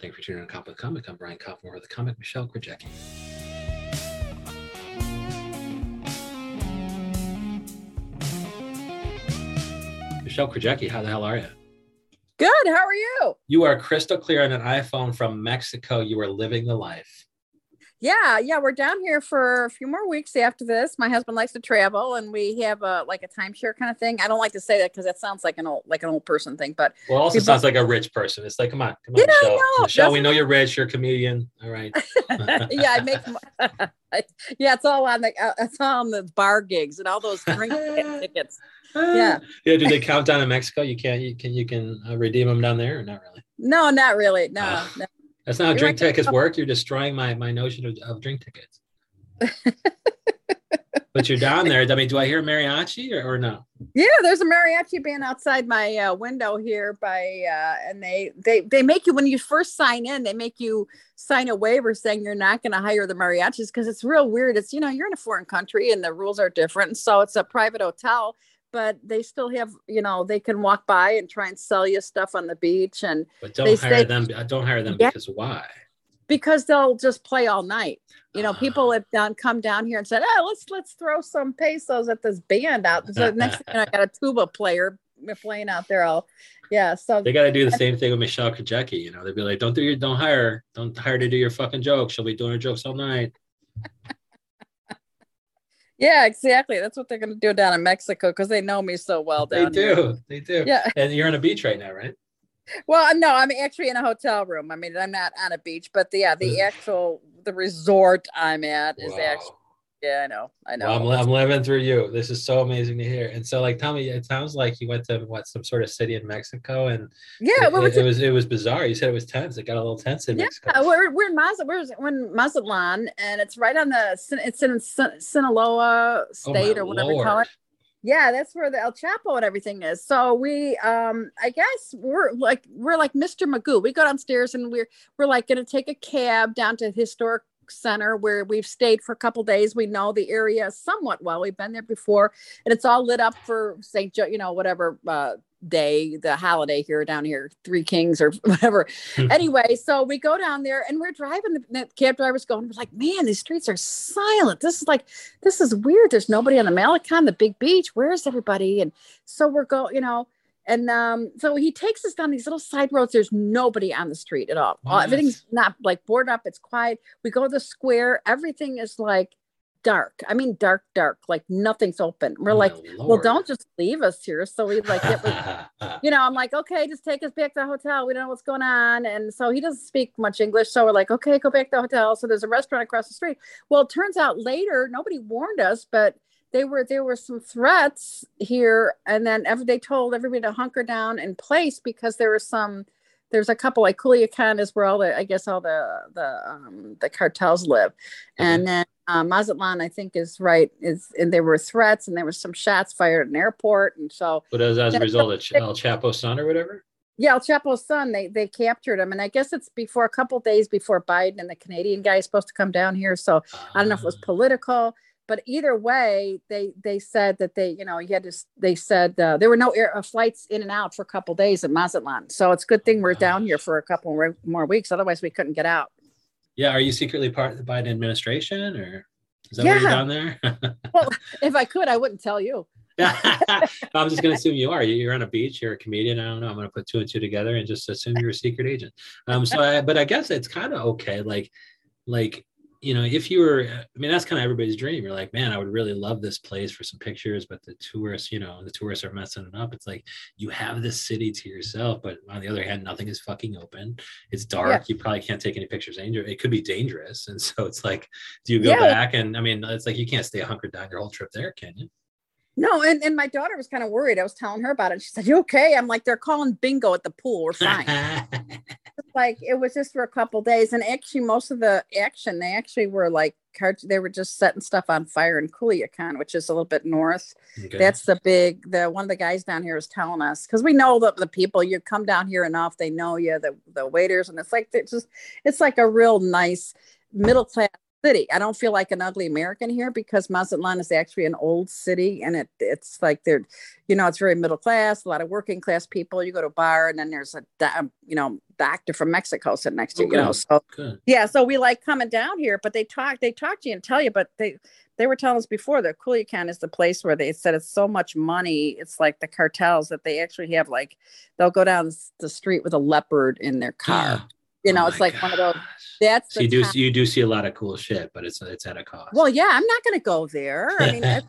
Thank you for tuning in to Comic Comic. I'm Brian Kaufman with the comic Michelle Krajewski. Michelle Krajewski, how the hell are you? Good. How are you? You are crystal clear on an iPhone from Mexico. You are living the life. Yeah, yeah, we're down here for a few more weeks after this. My husband likes to travel, and we have a like a timeshare kind of thing. I don't like to say that because that sounds like an old like an old person thing, but well, it also we sounds like a rich person. It's like, come on, come on, Yeah, I Michelle. know, Michelle, we know you're rich. You're a comedian. All right. yeah, I make. yeah, it's all on the uh, it's all on the bar gigs and all those drink tickets. Yeah. yeah. Do they count down in Mexico? You can't. You can. You can uh, redeem them down there, or not really? No, not really. No, Ah. no. That's not how drink right. tickets work. You're destroying my my notion of, of drink tickets. but you're down there. I mean, do I hear mariachi or, or no? Yeah, there's a mariachi band outside my uh, window here by uh, and they they they make you when you first sign in, they make you sign a waiver saying you're not going to hire the mariachis because it's real weird. It's you know, you're in a foreign country and the rules are different. So it's a private hotel, but they still have, you know, they can walk by and try and sell you stuff on the beach and But don't They hire say- them. uh, Don't hire them Yeah. because why? because they'll just play all night. You know, people Ah. have done come down here and said, "Oh, let's let's throw some pesos at this band out." So next thing I got a tuba player playing out there. All, yeah. So They got to do the same thing with Michelle Krajewski. You know, they'd be like, "Don't do your, don't hire, don't hire to do your fucking jokes. She'll be doing her jokes all night." Yeah, exactly. That's what they're going to do down in Mexico because they know me so well They down here. do, they do. Yeah. And you're on a beach right now, right? Well, no, I'm actually in a hotel room. I mean, I'm not on a beach, but the, yeah, the actual the resort I'm at is Wow. actually. Yeah, I know. I know. Well, I'm, I'm living through you. This is so amazing to hear. And so, like, tell me, it sounds like you went to what some sort of city in Mexico, and yeah, it, we were it, it was it was bizarre. You said it was tense. It got a little tense in Yeah, Mexico. we're we're in Mazat we're, in Mazatlan, and it's right on the it's in Sinaloa Oh, state my or whatever you call it. Yeah, that's where the El Chapo and everything is. So we, um, I guess we're like we're like Mr. Magoo. We go downstairs and we're we're like going to take a cab down to historic center where we've stayed for a couple days. We know the area somewhat well. We've been there before, and it's all lit up for St. Joe, you know, whatever uh, day the holiday here down here, Three Kings or whatever. anyway, so we go down there and we're driving. The, the cab driver's going, we're like, man, these streets are silent. This is like, this is weird. There's nobody on the Malecon, the big beach. Where's everybody? And so we're going, you know, and um, so he takes us down these little side roads. There's nobody on the street at all. all everything's not like boarded up. It's quiet. We go to the square. Everything is like dark. I mean, dark, dark. Like nothing's open. We're Oh, like, well, don't just leave us here. So we like you know, I'm like, okay, just take us back to the hotel. We don't know what's going on. And so he doesn't speak much English. So we're like, okay, go back to the hotel. So there's a restaurant across the street. Well, it turns out later, nobody warned us, but they were there were some threats here. And then every, they told everybody to hunker down in place because there was some there's a couple like Culiacan is where all the I guess all the the um the cartels live. And then uh, Mazatlan, I think, is right. Is and there were threats and there was some shots fired at an airport. And so But as, as a result of El Chapo's son or whatever. yeah, El Chapo's son, they they captured him, and I guess it's before a couple days before Biden and the Canadian guy is supposed to come down here. So I don't know if it was Ah. political, but either way, they they said that they you know you had to. They said uh, there were no air uh, flights in and out for a couple days at Mazatlan. So it's a good thing we're down here for a couple more- weeks. Otherwise, we couldn't get out. Yeah, are you secretly part of the Biden administration, or is that why you're down there? Well if I could, I wouldn't tell you. I'm just going to assume you are. You- You're on a beach. You're a comedian. I don't know. I'm going to put two and two together and just assume you're a secret agent. Um. So, I, but I guess it's kind of okay. Like, like you know, if you were, I mean, that's kind of everybody's dream. You're like, man, I would really love this place for some pictures, but the tourists, you know, the tourists are messing it up. It's like you have this city to yourself, but on the other hand, nothing is fucking open. It's dark. You probably can't take any pictures. Danger. It could be dangerous, and so it's like, do you go Yeah. back? And I mean, it's like you can't stay hunkered down your whole trip there, can you? No, and, and my daughter was kind of worried. I was telling her about it. She said, "You okay?" I'm like, "They're calling bingo at the pool. We're fine." like it was just for a couple days and actually most of the action they actually were like cards they were just setting stuff on fire in Culiacan, which is a little bit north Okay. that's the big the one of the guys down here is telling us because we know that the people you come down here enough they know you the the waiters and it's like it's just it's like a real nice middle class city. I don't feel like an ugly American here because Mazatlan is actually an old city, and it it's like they're, you know, it's very middle class, a lot of working class people. You go to a bar, and then there's a, um, you know, doctor from Mexico sitting next to you. Okay. You know, so Good. yeah, so we like coming down here, but they talk, they talk to you and tell you, but they they were telling us before that Culiacan is the place where they said it's so much money. It's like the cartels that they actually have like they'll go down the street with a leopard in their car. You know, oh it's like gosh. one of those. That's so you do you do see a lot of cool shit, but it's it's at a cost. Well, yeah, I'm not going to go there. I mean, that's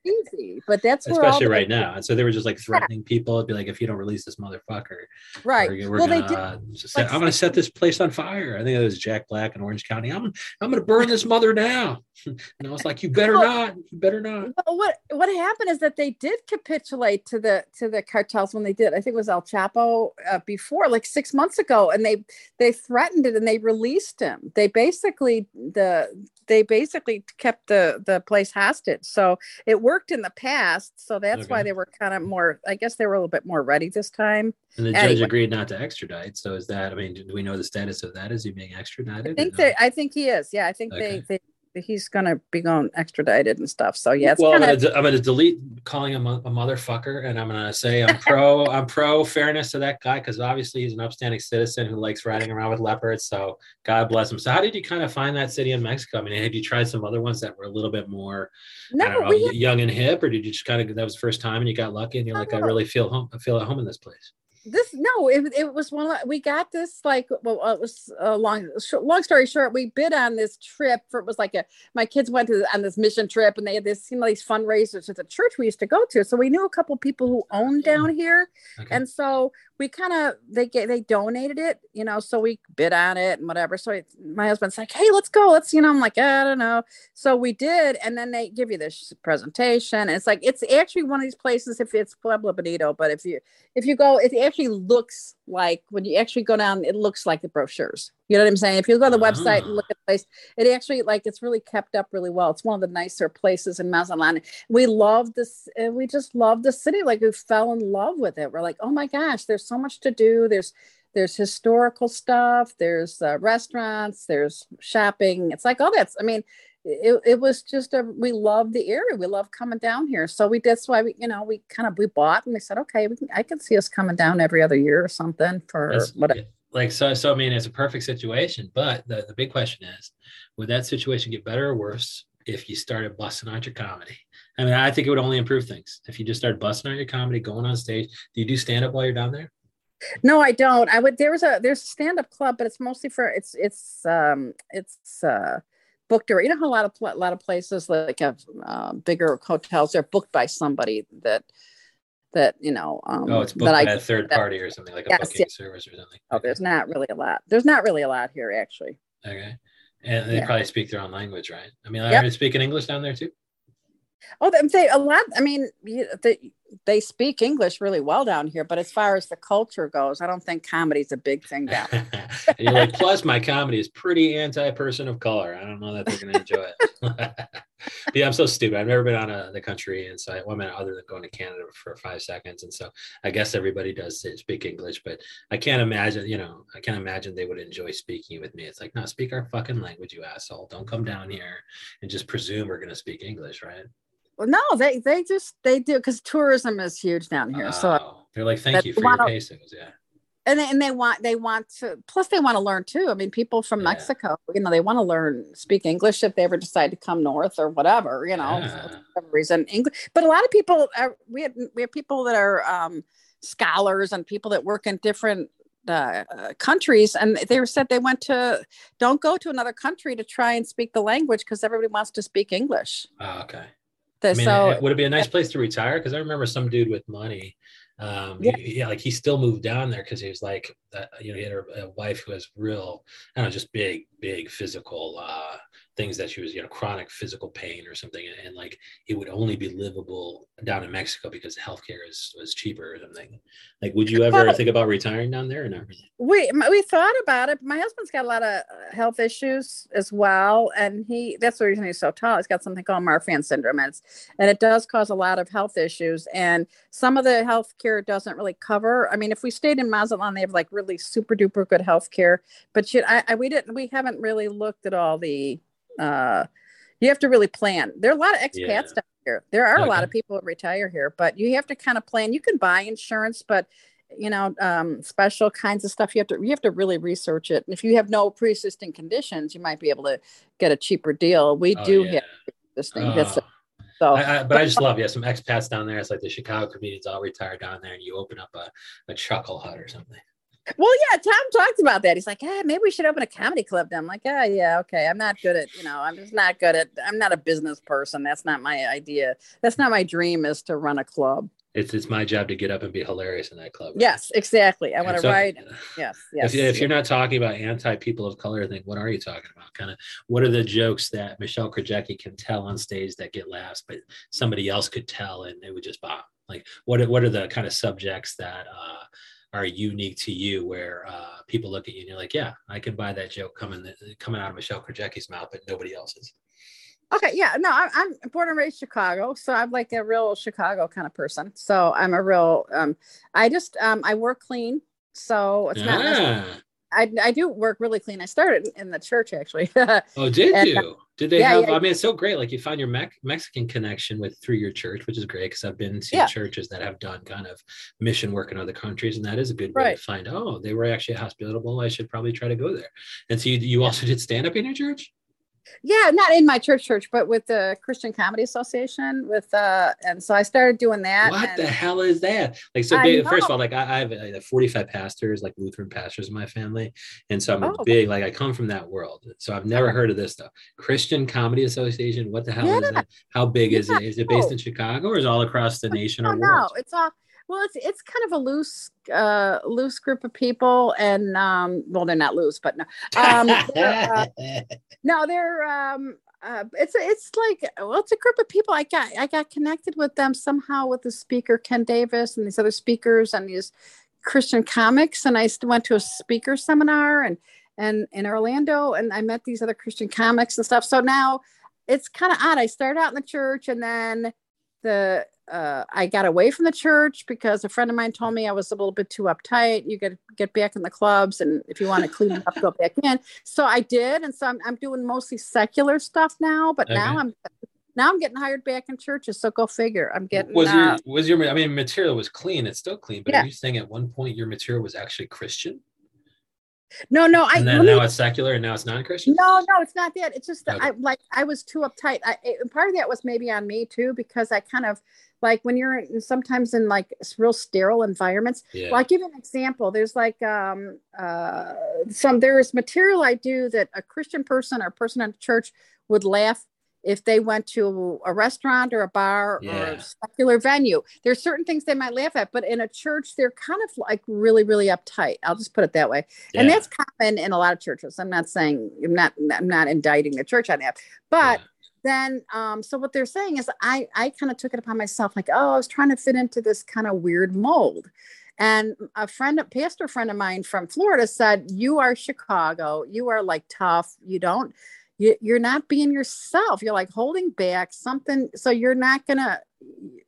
easy, but that's especially right now. And so they were just like threatening people. It'd be like, if you don't release this motherfucker, right? We're, we're well, gonna, they did. Uh, set, I'm going to set this place on fire. I think it was Jack Black in Orange County. I'm I'm going to burn this mother down. and I was like, you better well, not. You better not. Well, what what happened is that they did capitulate to the to the cartels when they did. I think it was El Chapo uh, before, like six months ago, and they they threatened it and they released him. They basically the they basically kept the the place hostage. So it worked in the past. So that's okay. why they were kind of more. I guess they were a little bit more ready this time. And the judge agreed not to extradite. So is that? I mean, do we know the status of that? Is he being extradited? I think they. I think he is. Yeah, I think okay. they they he's gonna be going extradited and stuff. So yeah, well, kinda... I'm, gonna, I'm gonna delete calling him a, a, motherfucker, and I'm gonna say I'm pro I'm pro fairness to that guy because obviously he's an upstanding citizen who likes riding around with leopards. So God bless him. So how did you kind of find that city in Mexico? I mean, had you tried some other ones that were a little bit more no, know, young and hip, or did you just kind of that was the first time and you got lucky and you're like, I really feel home, I feel at home in this place this no it, it was one of, we got this like well uh, it was a long long story short we bid on this trip for it was like a my kids went to on this mission trip and they had this you know these fundraisers at the church we used to go to. So we knew a couple people who owned mm. down here. Okay. and so we kind of they get they donated it you know so we bid on it and whatever. So it, my husband's like hey let's go let's you know i'm like i don't know. So we did and then they give you this presentation and it's like it's actually one of these places if it's pueblo bonito but if you if you go it actually looks like when you actually go down it looks like the brochures. You know what i'm saying? If you go to the website and look at the place it actually like it's really kept up really well. It's one of the nicer places in mazatlan we love this and we just love the city. Like we fell in love with it. We're like oh my gosh there's so much to do. There's there's historical stuff. There's uh, restaurants. There's shopping. It's like all oh, that's i mean it, it was just a we love the area. We love coming down here. So we that's why we you know we kind of we bought and we said okay we can i can see us coming down every other year or something for that's, whatever like so so i mean it's a perfect situation but the, the big question is would that situation get better or worse if you started busting out your comedy? I mean i think it would only improve things. If you just started busting out your comedy going on stage do you do stand up while you're down there? No i don't. I would there was a there's a stand-up club but it's mostly for it's it's um it's uh booked or you know how a lot of a lot of places like have uh, bigger hotels they're booked by somebody that that you know um oh it's booked by I, a third that, party or something like a booking yes. service or something oh there's not really a lot there's not really a lot here actually okay and they yeah. probably speak their own language right i mean yep. are they speaking english down there too Oh, they a lot. I mean, they they speak English really well down here, but as far as the culture goes, I don't think comedy's a big thing down. and you're like, plus my comedy is pretty anti-person of color. I don't know that they're to enjoy it. yeah, I'm so stupid. I've never been on a, the country and so I, well, I other than going to Canada for five seconds, and so I guess everybody does speak English, but I can't imagine. You know, I can't imagine they would enjoy speaking with me. It's like, no, speak our fucking language, you asshole. Don't come down here and just presume we're to speak English, right? Well, no, they they just they do because tourism is huge down here. Oh, so they're like, thank you for your pesos, yeah. And they, and they want they want to plus they want to learn too. I mean, people from yeah. Mexico, you know, they want to learn speak English if they ever decide to come north or whatever, you know, yeah. for whatever reason. English, but a lot of people are, we have we have people that are um, scholars and people that work in different uh, countries and they said they went to don't go to another country to try and speak the language because everybody wants to speak english oh, okay the, I mean, so would it be a nice place to retire? Because I remember some dude with money. Um, yeah. He, yeah, like he still moved down there because he was like, uh, you know, he had a, a, wife who has real, I don't know, just big, big physical uh, things that she was, you know, chronic physical pain or something, and, and, like it would only be livable down in Mexico because healthcare is was cheaper or something. Like, would you ever well, think about retiring down there or not really? We we thought about it. My husband's got a lot of uh, health issues as well, and he that's the reason he's so tall. He's got something called Marfan syndrome, and, and it does cause a lot of health issues. And some of the health care doesn't really cover. I mean, if we stayed in Mazatlan, they have like really super duper good health care, but you, I, I we didn't we haven't really looked at all the uh, you have to really plan. There are a lot of expats Yeah. down here. There are a lot of people who retire here, but you have to kind of plan. You can buy insurance, but you know, um, special kinds of stuff. You have to you have to really research it. And if you have no pre-existing conditions, you might be able to get a cheaper deal. We Oh, do yeah. have this thing. That's Oh. so. I, I, but I just love, yeah, some expats down there. It's like the Chicago comedians all retired down there, and you open up a, a chuckle hut or something. Well, yeah, Tom talked about that. He's like, ah, maybe we should open a comedy club. down." I'm like, ah, yeah, okay. I'm not good at, you know, I'm just not good at. I'm not a business person. That's not my idea. That's not my dream. Is to run a club. It's it's my job to get up and be hilarious in that club. Yes, exactly. I want to so- write. Yes, yes. If, if you're not talking about anti people of color, then what are you talking about? Kind of what are the jokes that Michelle Krajewski can tell on stage that get laughs, but somebody else could tell and it would just bomb? Like what what are the kind of subjects that uh, are unique to you where uh, people look at you and you're like, yeah, I can buy that joke coming coming out of Michelle Krajewski's mouth, but nobody else's. Okay, yeah, no, I, I'm born and raised Chicago, so I'm like a real Chicago kind of person. So I'm a real. Um, I just um, I work clean, so it's not. Ah, I I do work really clean. I started in the church actually. oh, did And, you? Did they yeah, have? yeah. I mean, it's so great. Like you found your Mex- Mexican connection with through your church, which is great because I've been to Yeah. churches that have done kind of mission work in other countries, and that is a good way Right. to find. Oh, they were actually hospitable. I should probably try to go there. And so you, you also did stand up in your church. Yeah, not in my church church, but with the Christian Comedy Association. With uh, and so I started doing that. What the hell is that? Like, so big, first of all, like I, I have uh, 45 pastors, like Lutheran pastors in my family. And so I'm Oh. big, like I come from that world. So I've never heard of this stuff. Christian Comedy Association. What the hell is Yeah. that? How big is Yeah. it? Is it based in Chicago or is it all across the nation or no, world? it's all well. It's it's kind of a loose uh loose group of people, and um, well, they're not loose, but no, um, they're, uh, no, they're um. Uh, it's it's like well, it's a group of people. I got I got connected with them somehow with the speaker Ken Davis and these other speakers and these Christian comics. And I went to a speaker seminar and and in Orlando, and I met these other Christian comics and stuff. So now it's kind of odd. I started out in the church, and then the uh, I got away from the church because a friend of mine told me I was a little bit too uptight. You got to get back in the clubs, and if you want to clean up, go back in. So I did, and so I'm, I'm doing mostly secular stuff now. But now I'm now I'm getting hired back in churches. So go figure. I'm getting was uh, your was your I mean material was clean, it's still clean, but Yeah. are you saying at one point your material was actually Christian? No, no. I And then let me- now it's secular and now it's non-Christian? No, no, it's not that. It's just that Okay. I like I was too uptight. I it, part of that was maybe on me too because I kind of like when you're in, sometimes in like real sterile environments. Yeah. Well, I'll give you an example. There's like um uh some there is material I do that a Christian person or person in church would laugh if they went to a restaurant or a bar or a secular venue. There's certain things they might laugh at, but in a church they're kind of like really really uptight. I'll just put it that way. And that's common in a lot of churches. I'm not saying i'm not i'm not indicting the church on that. But Yeah. then um so what they're saying is i i kind of took it upon myself like oh i was trying to fit into this kind of weird mold. And a friend a pastor friend of mine from florida said you are chicago. You are like tough. You don't you, you're not being yourself. You're like holding back something. So you're not gonna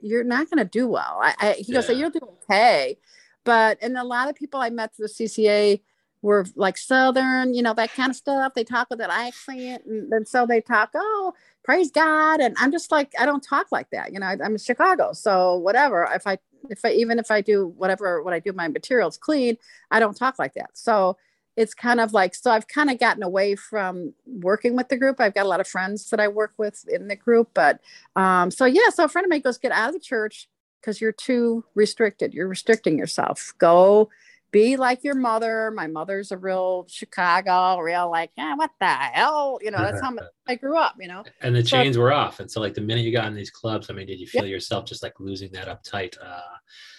you're not gonna do well. I, I he goes so you'll do okay. But and a lot of people i met through the cca were like southern you know that kind of stuff. They talk with that accent and, and so they talk oh praise god. And i'm just like i don't talk like that you know I, i'm in chicago. So whatever if i if i even if i do whatever what i do my materials clean i don't talk like that. So it's kind of like so i've kind of gotten away from working with the group. I've got a lot of friends that i work with in the group but um so yeah so a friend of mine goes get out of the church because you're too restricted. You're restricting yourself. Go be like your mother. My mother's a real chicago real like eh, what the hell? You know that's how i grew up you know? And the So- chains were off. And so like the minute you got in these clubs, I mean, did you feel yourself just like losing that uptight uh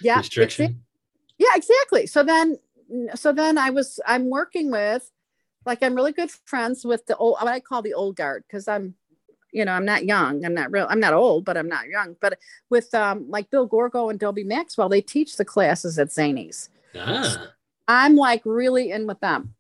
yeah restriction? yeah exactly. So then so then i was i'm working with like i'm really good friends with the old what i call the old guard because i'm you know i'm not young i'm not real i'm not old but i'm not young but with um like bill gorgo and Dobie maxwell they teach the classes at zanies Ah, i'm like really in with them.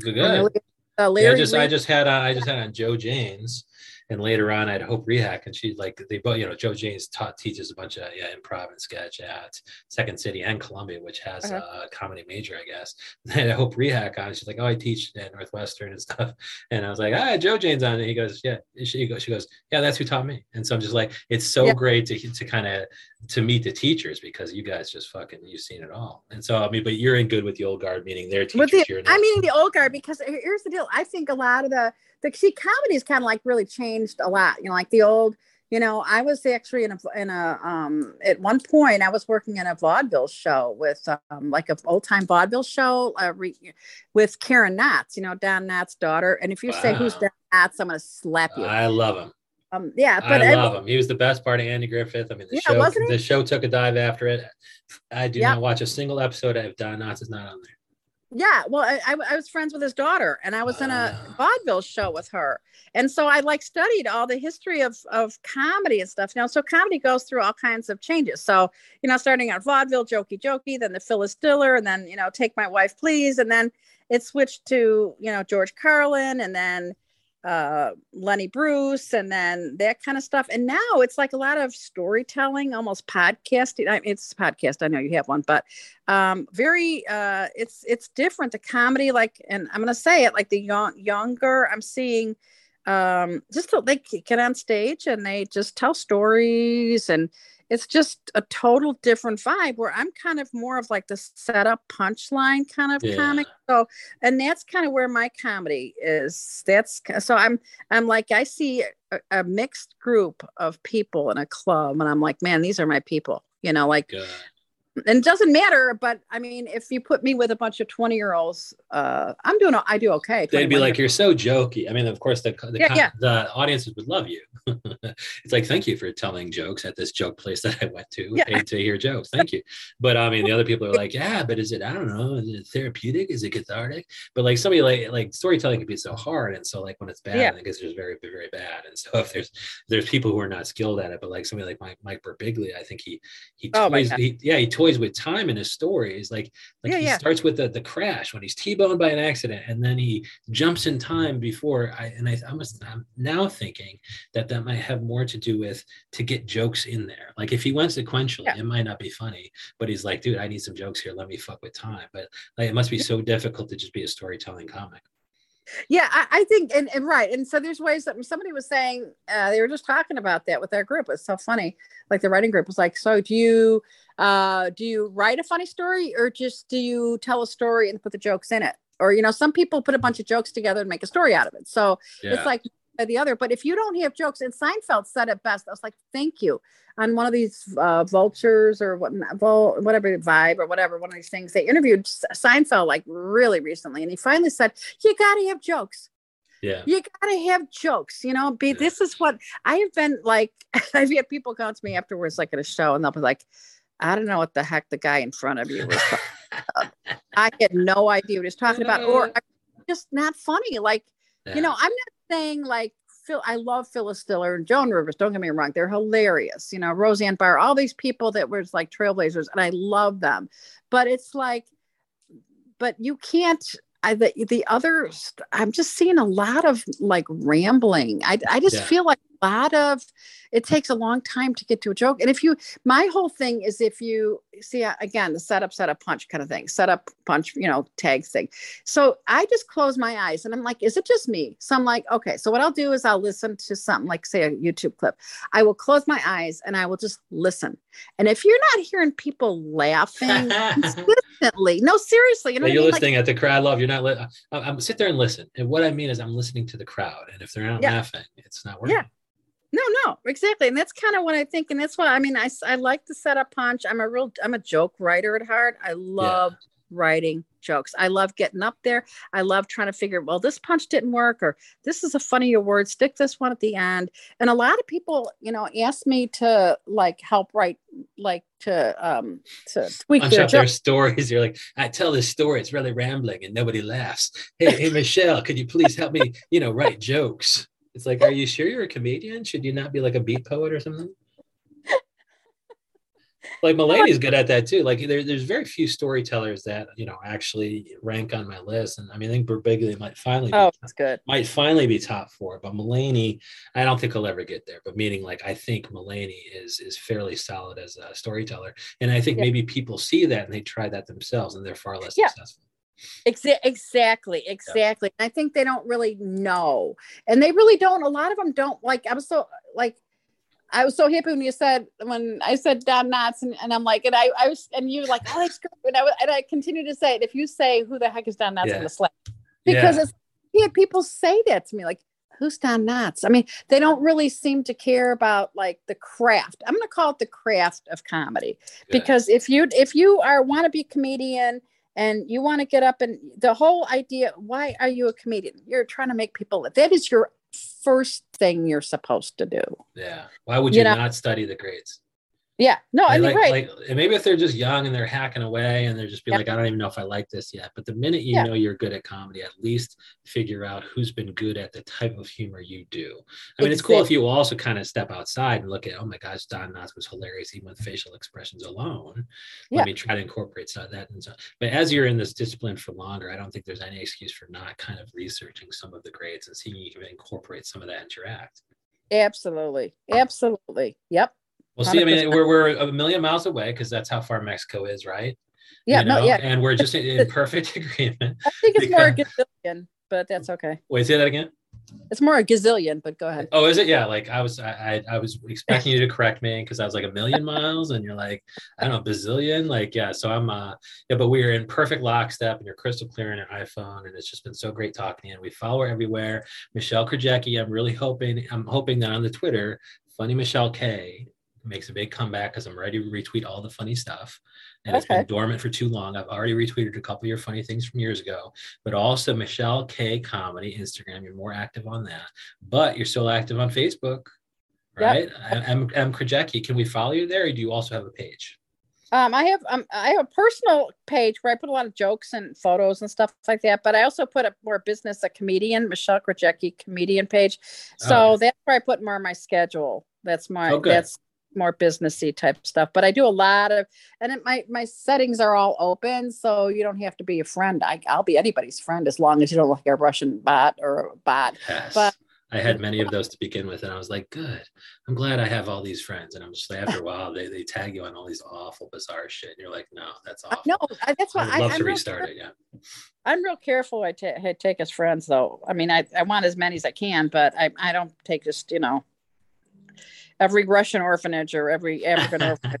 Good. Really- uh, Yeah, I just I just had uh, I just had on Joe Janes And later on, I had Hope Rehak, and she like they both, you know, Joe Janes taught teaches a bunch of yeah improv and sketch at Second City and Columbia, which has uh-huh. a comedy major, I guess. And I had Hope Rehak on. She's like, oh, I teach at Northwestern and stuff. And I was like, ah, Joe Jane's on. And he goes, yeah. She goes, she goes, yeah, that's who taught me. And so I'm just like, it's so yeah. great to to kind of to meet the teachers because you guys just fucking you've seen it all. And so I mean, but you're in good with the old guard, meaning their teachers. The, I mean the old guard because here's the deal. I think a lot of the the see comedy's kind of like really changed a lot. You know, like the old. You know, I was actually in a in a um at one point I was working in a vaudeville show with um like a old time vaudeville show uh, re, with Karen Knotts. You know, Don Knotts' daughter. And if you wow. say who's Don Knotts, I'm gonna slap you. I love him. Um, yeah, but I love I, him. He was the best part of Andy Griffith. I mean, the yeah, show the show took a dive after it. I do yeah. not watch a single episode of Don Knotts is not on there. Yeah, well, I, I was friends with his daughter, and I was in a ah. vaudeville show with her, and so I like studied all the history of of comedy and stuff. You know, so comedy goes through all kinds of changes. So you know, starting out vaudeville, jokey jokey, then the Phyllis Diller, and then you know, take my wife, please, and then it switched to you know George Carlin, and then uh Lenny Bruce and then that kind of stuff. And now it's like a lot of storytelling, almost podcasting. I mean, it's podcast. I know you have one, but um very uh it's it's different. The comedy, like, and I'm gonna say it like the young younger I'm seeing um just to, they get on stage and they just tell stories and it's just a total different vibe where I'm kind of more of like the setup punchline kind of yeah. comic. So, and that's kind of where my comedy is. That's so I'm, I'm like, I see a, a mixed group of people in a club and I'm like, man, these are my people, you know, like, and it doesn't matter. But I mean, if you put me with a bunch of 20 year olds, uh, I'm doing, I do okay. They'd be like, you're so jokey. I mean, of course, the, the, yeah, yeah. the audiences would love you. it's like, thank you for telling jokes at this joke place that I went to yeah. to hear jokes. Thank you. But I mean, the other people are like, yeah, but is it, I don't know, is it therapeutic? Is it cathartic? But like somebody like, like storytelling can be so hard. And so like when it's bad, yeah. I guess it's very, very bad. And so if there's, there's people who are not skilled at it, but like somebody like Mike, Mike Birbiglia, I think he, he, oh toys, he yeah, he toys with time in his stories. Like, like yeah, he yeah. starts with the, the crash when he's T-boned by an accident. And then he jumps in time before I, and I, I'm, I'm now thinking that that might have more to do with to get jokes in there. Like if he went sequentially, yeah. it might not be funny, but he's like, dude, I need some jokes here. Let me fuck with time. But like, it must be so difficult to just be a storytelling comic. Yeah, I, I think, and, and, right. And so there's ways that somebody was saying, uh, they were just talking about that with their group. It's so funny. Like the writing group was like, so do you, uh, do you write a funny story or just do you tell a story and put the jokes in it? Or, you know, some people put a bunch of jokes together and make a story out of it. So yeah. it's like the other. But if you don't have jokes, and Seinfeld said it best. I was like, thank you. On one of these uh, vultures or what, whatever vibe or whatever, one of these things, they interviewed Seinfeld like really recently, and he finally said, "You got to have jokes." Yeah. You gotta have jokes, you know. Be yeah. this is what I have been like. I've had people come to me afterwards, like at a show, and they'll be like, I don't know what the heck the guy in front of you was I had no idea what he was talking about, or just not funny. Like, yeah. you know, I'm not saying like Phil, I love Phyllis Diller and Joan Rivers. Don't get me wrong; they're hilarious. You know, Roseanne Barr, all these people that were like trailblazers, and I love them. But it's like, but you can't. I the the other. I'm just seeing a lot of like rambling. I I just yeah. feel like a lot of it takes a long time to get to a joke. And if you, my whole thing is if you see again the setup, setup, punch kind of thing, setup, punch, you know, tag thing. So I just close my eyes and I'm like, is it just me? So I'm like, okay. So what I'll do is I'll listen to something like say a YouTube clip. I will close my eyes and I will just listen. And if you're not hearing people laughing consistently, no, seriously, you know, you're I mean? listening like, at the crowd love. You're not. Li- I'm, I'm sit there and listen. And what I mean is I'm listening to the crowd. And if they're not yeah. laughing, it's not working. Yeah. No, no, exactly. And that's kind of what I think. And that's why I mean, I, I like to set up punch. I'm a real, I'm a joke writer at heart. I love yeah. writing jokes. I love getting up there. I love trying to figure, well, this punch didn't work, or this is a funnier word. Stick this one at the end. And a lot of people, you know, ask me to like help write, like to um to tweak punch their, up their stories. You're like, I tell this story, it's really rambling and nobody laughs. Hey, hey, Michelle, could you please help me, you know, write jokes? It's like, are you sure you're a comedian? Should you not be like a beat poet or something? Like Mulaney's good at that too. Like there, there's very few storytellers that you know actually rank on my list, and I mean I think Birbiglia might finally. Oh, that's good. Might finally be top four, but Mulaney, I don't think he'll ever get there. But meaning like I think Mulaney is is fairly solid as a storyteller, and I think yeah. maybe people see that and they try that themselves, and they're far less yeah. successful. Exa- exactly, exactly. Yeah. I think they don't really know, and they really don't. A lot of them don't like. I'm so like I was so happy when you said when I said Don Knotts and, and I'm like and I, I was and you were like oh that's great. And I and I continue to say it. If you say who the heck is Don Knotts yeah. in the slap because yeah. it's yeah people say that to me like who's Don Knotts I mean they don't really seem to care about like the craft. I'm gonna call it the craft of comedy. Yeah. because if you if you are want to be comedian and you want to get up and the whole idea why are you a comedian? You're trying to make people that is your first thing you're supposed to do. Yeah. Why would you, you know? not study the grades? Yeah, no, I mean, like, right. Like, maybe if they're just young and they're hacking away and they're just being like, I don't even know if I like this yet. But the minute you yeah. know you're good at comedy, at least figure out who's been good at the type of humor you do. I mean, exactly. it's cool if you also kind of step outside and look at, oh my gosh, Don Knotts was hilarious even with facial expressions alone. Let yeah. me try to incorporate some of that. And so, but as you're in this discipline for longer, I don't think there's any excuse for not kind of researching some of the grades and seeing you can incorporate some of that into your act. Absolutely. Absolutely. Yep. Well, see, 100%. I mean, we're, we're a million miles away because that's how far Mexico is, right? Yeah, you know? no, yeah. And we're just in, perfect agreement. I think it's because... more a gazillion, but that's okay. Wait, say that again. It's more a gazillion, but go ahead. Oh, is it? Yeah. Like I was, I, I, I was expecting you to correct me because I was like a million miles, and you're like, I don't know, bazillion. Like, yeah. So I'm, uh, yeah. But we are in perfect lockstep, and you're crystal clear on your iPhone, and it's just been so great talking to you. And we follow her everywhere. Michelle Krajewski. I'm really hoping, I'm hoping that on the Twitter, funny Michelle K makes a big comeback because I'm ready to retweet all the funny stuff. And okay. it's been dormant for too long. I've already retweeted a couple of your funny things from years ago, but also Michelle K Comedy Instagram. You're more active on that, but you're still active on Facebook, right? Yep. M. M. Krajewski. Can we follow you there, or do you also have a page? Um, I have um, I have a personal page where I put a lot of jokes and photos and stuff like that. But I also put a more business, a comedian, Michelle Krajewski comedian page. So oh. that's where I put more of my schedule. That's my okay. that's more businessy type stuff but i do a lot of and it, my my settings are all open so you don't have to be a friend I, i'll be anybody's friend as long as you don't look like a russian bot or a bot yes. but I had many of those to begin with, and I was like, "Good, I'm glad I have all these friends." And I'm just like, after a while, they, they tag you on all these awful, bizarre shit, and you're like, "No, that's awful." No, that's why I'd love I, to restart it. Yeah, I'm real careful. I take as friends, though. I mean, I, I want as many as I can, but I I don't take just you know every Russian orphanage or every African orphanage.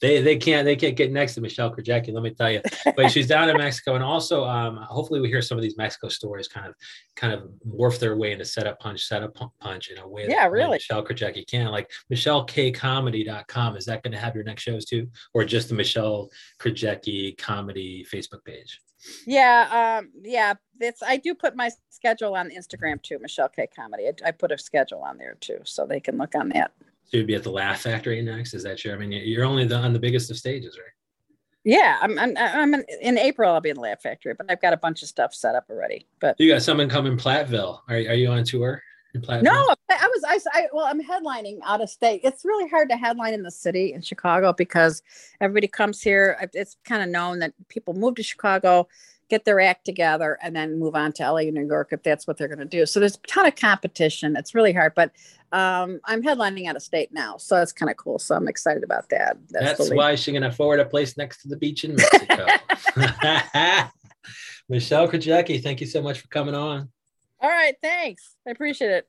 they they can't they can't get next to Michelle Krajewski, let me tell you. But she's down in Mexico, and also um, hopefully we hear some of these Mexico stories kind of kind of morph their way into setup punch, setup punch in a way yeah, really. Michelle Krajewski can. Like MichelleKComedy.com. Is that going to have your next shows too, or just the Michelle Krajewski comedy Facebook page? Yeah, um, yeah. It's I do put my schedule on Instagram too, Michelle K Comedy. I, I, put a schedule on there too, so they can look on that. So you'd be at the Laugh Factory next. Is that your? I mean, you're only the, on the biggest of stages, right? Yeah, I'm. I'm, I'm in, in, April. I'll be in the Laugh Factory, but I've got a bunch of stuff set up already. But you got someone coming Platteville. Are are you on tour? No, I was I, I well I'm headlining out of state. It's really hard to headline in the city in Chicago because everybody comes here. It's kind of known that people move to Chicago, get their act together, and then move on to LA and New York if that's what they're going to do. So there's a ton of competition. It's really hard, but um, I'm headlining out of state now, so that's kind of cool. So I'm excited about that. That's, that's why she's going to afford a place next to the beach in Mexico. Michelle Krajewski, thank you so much for coming on. All right, thanks. I appreciate it.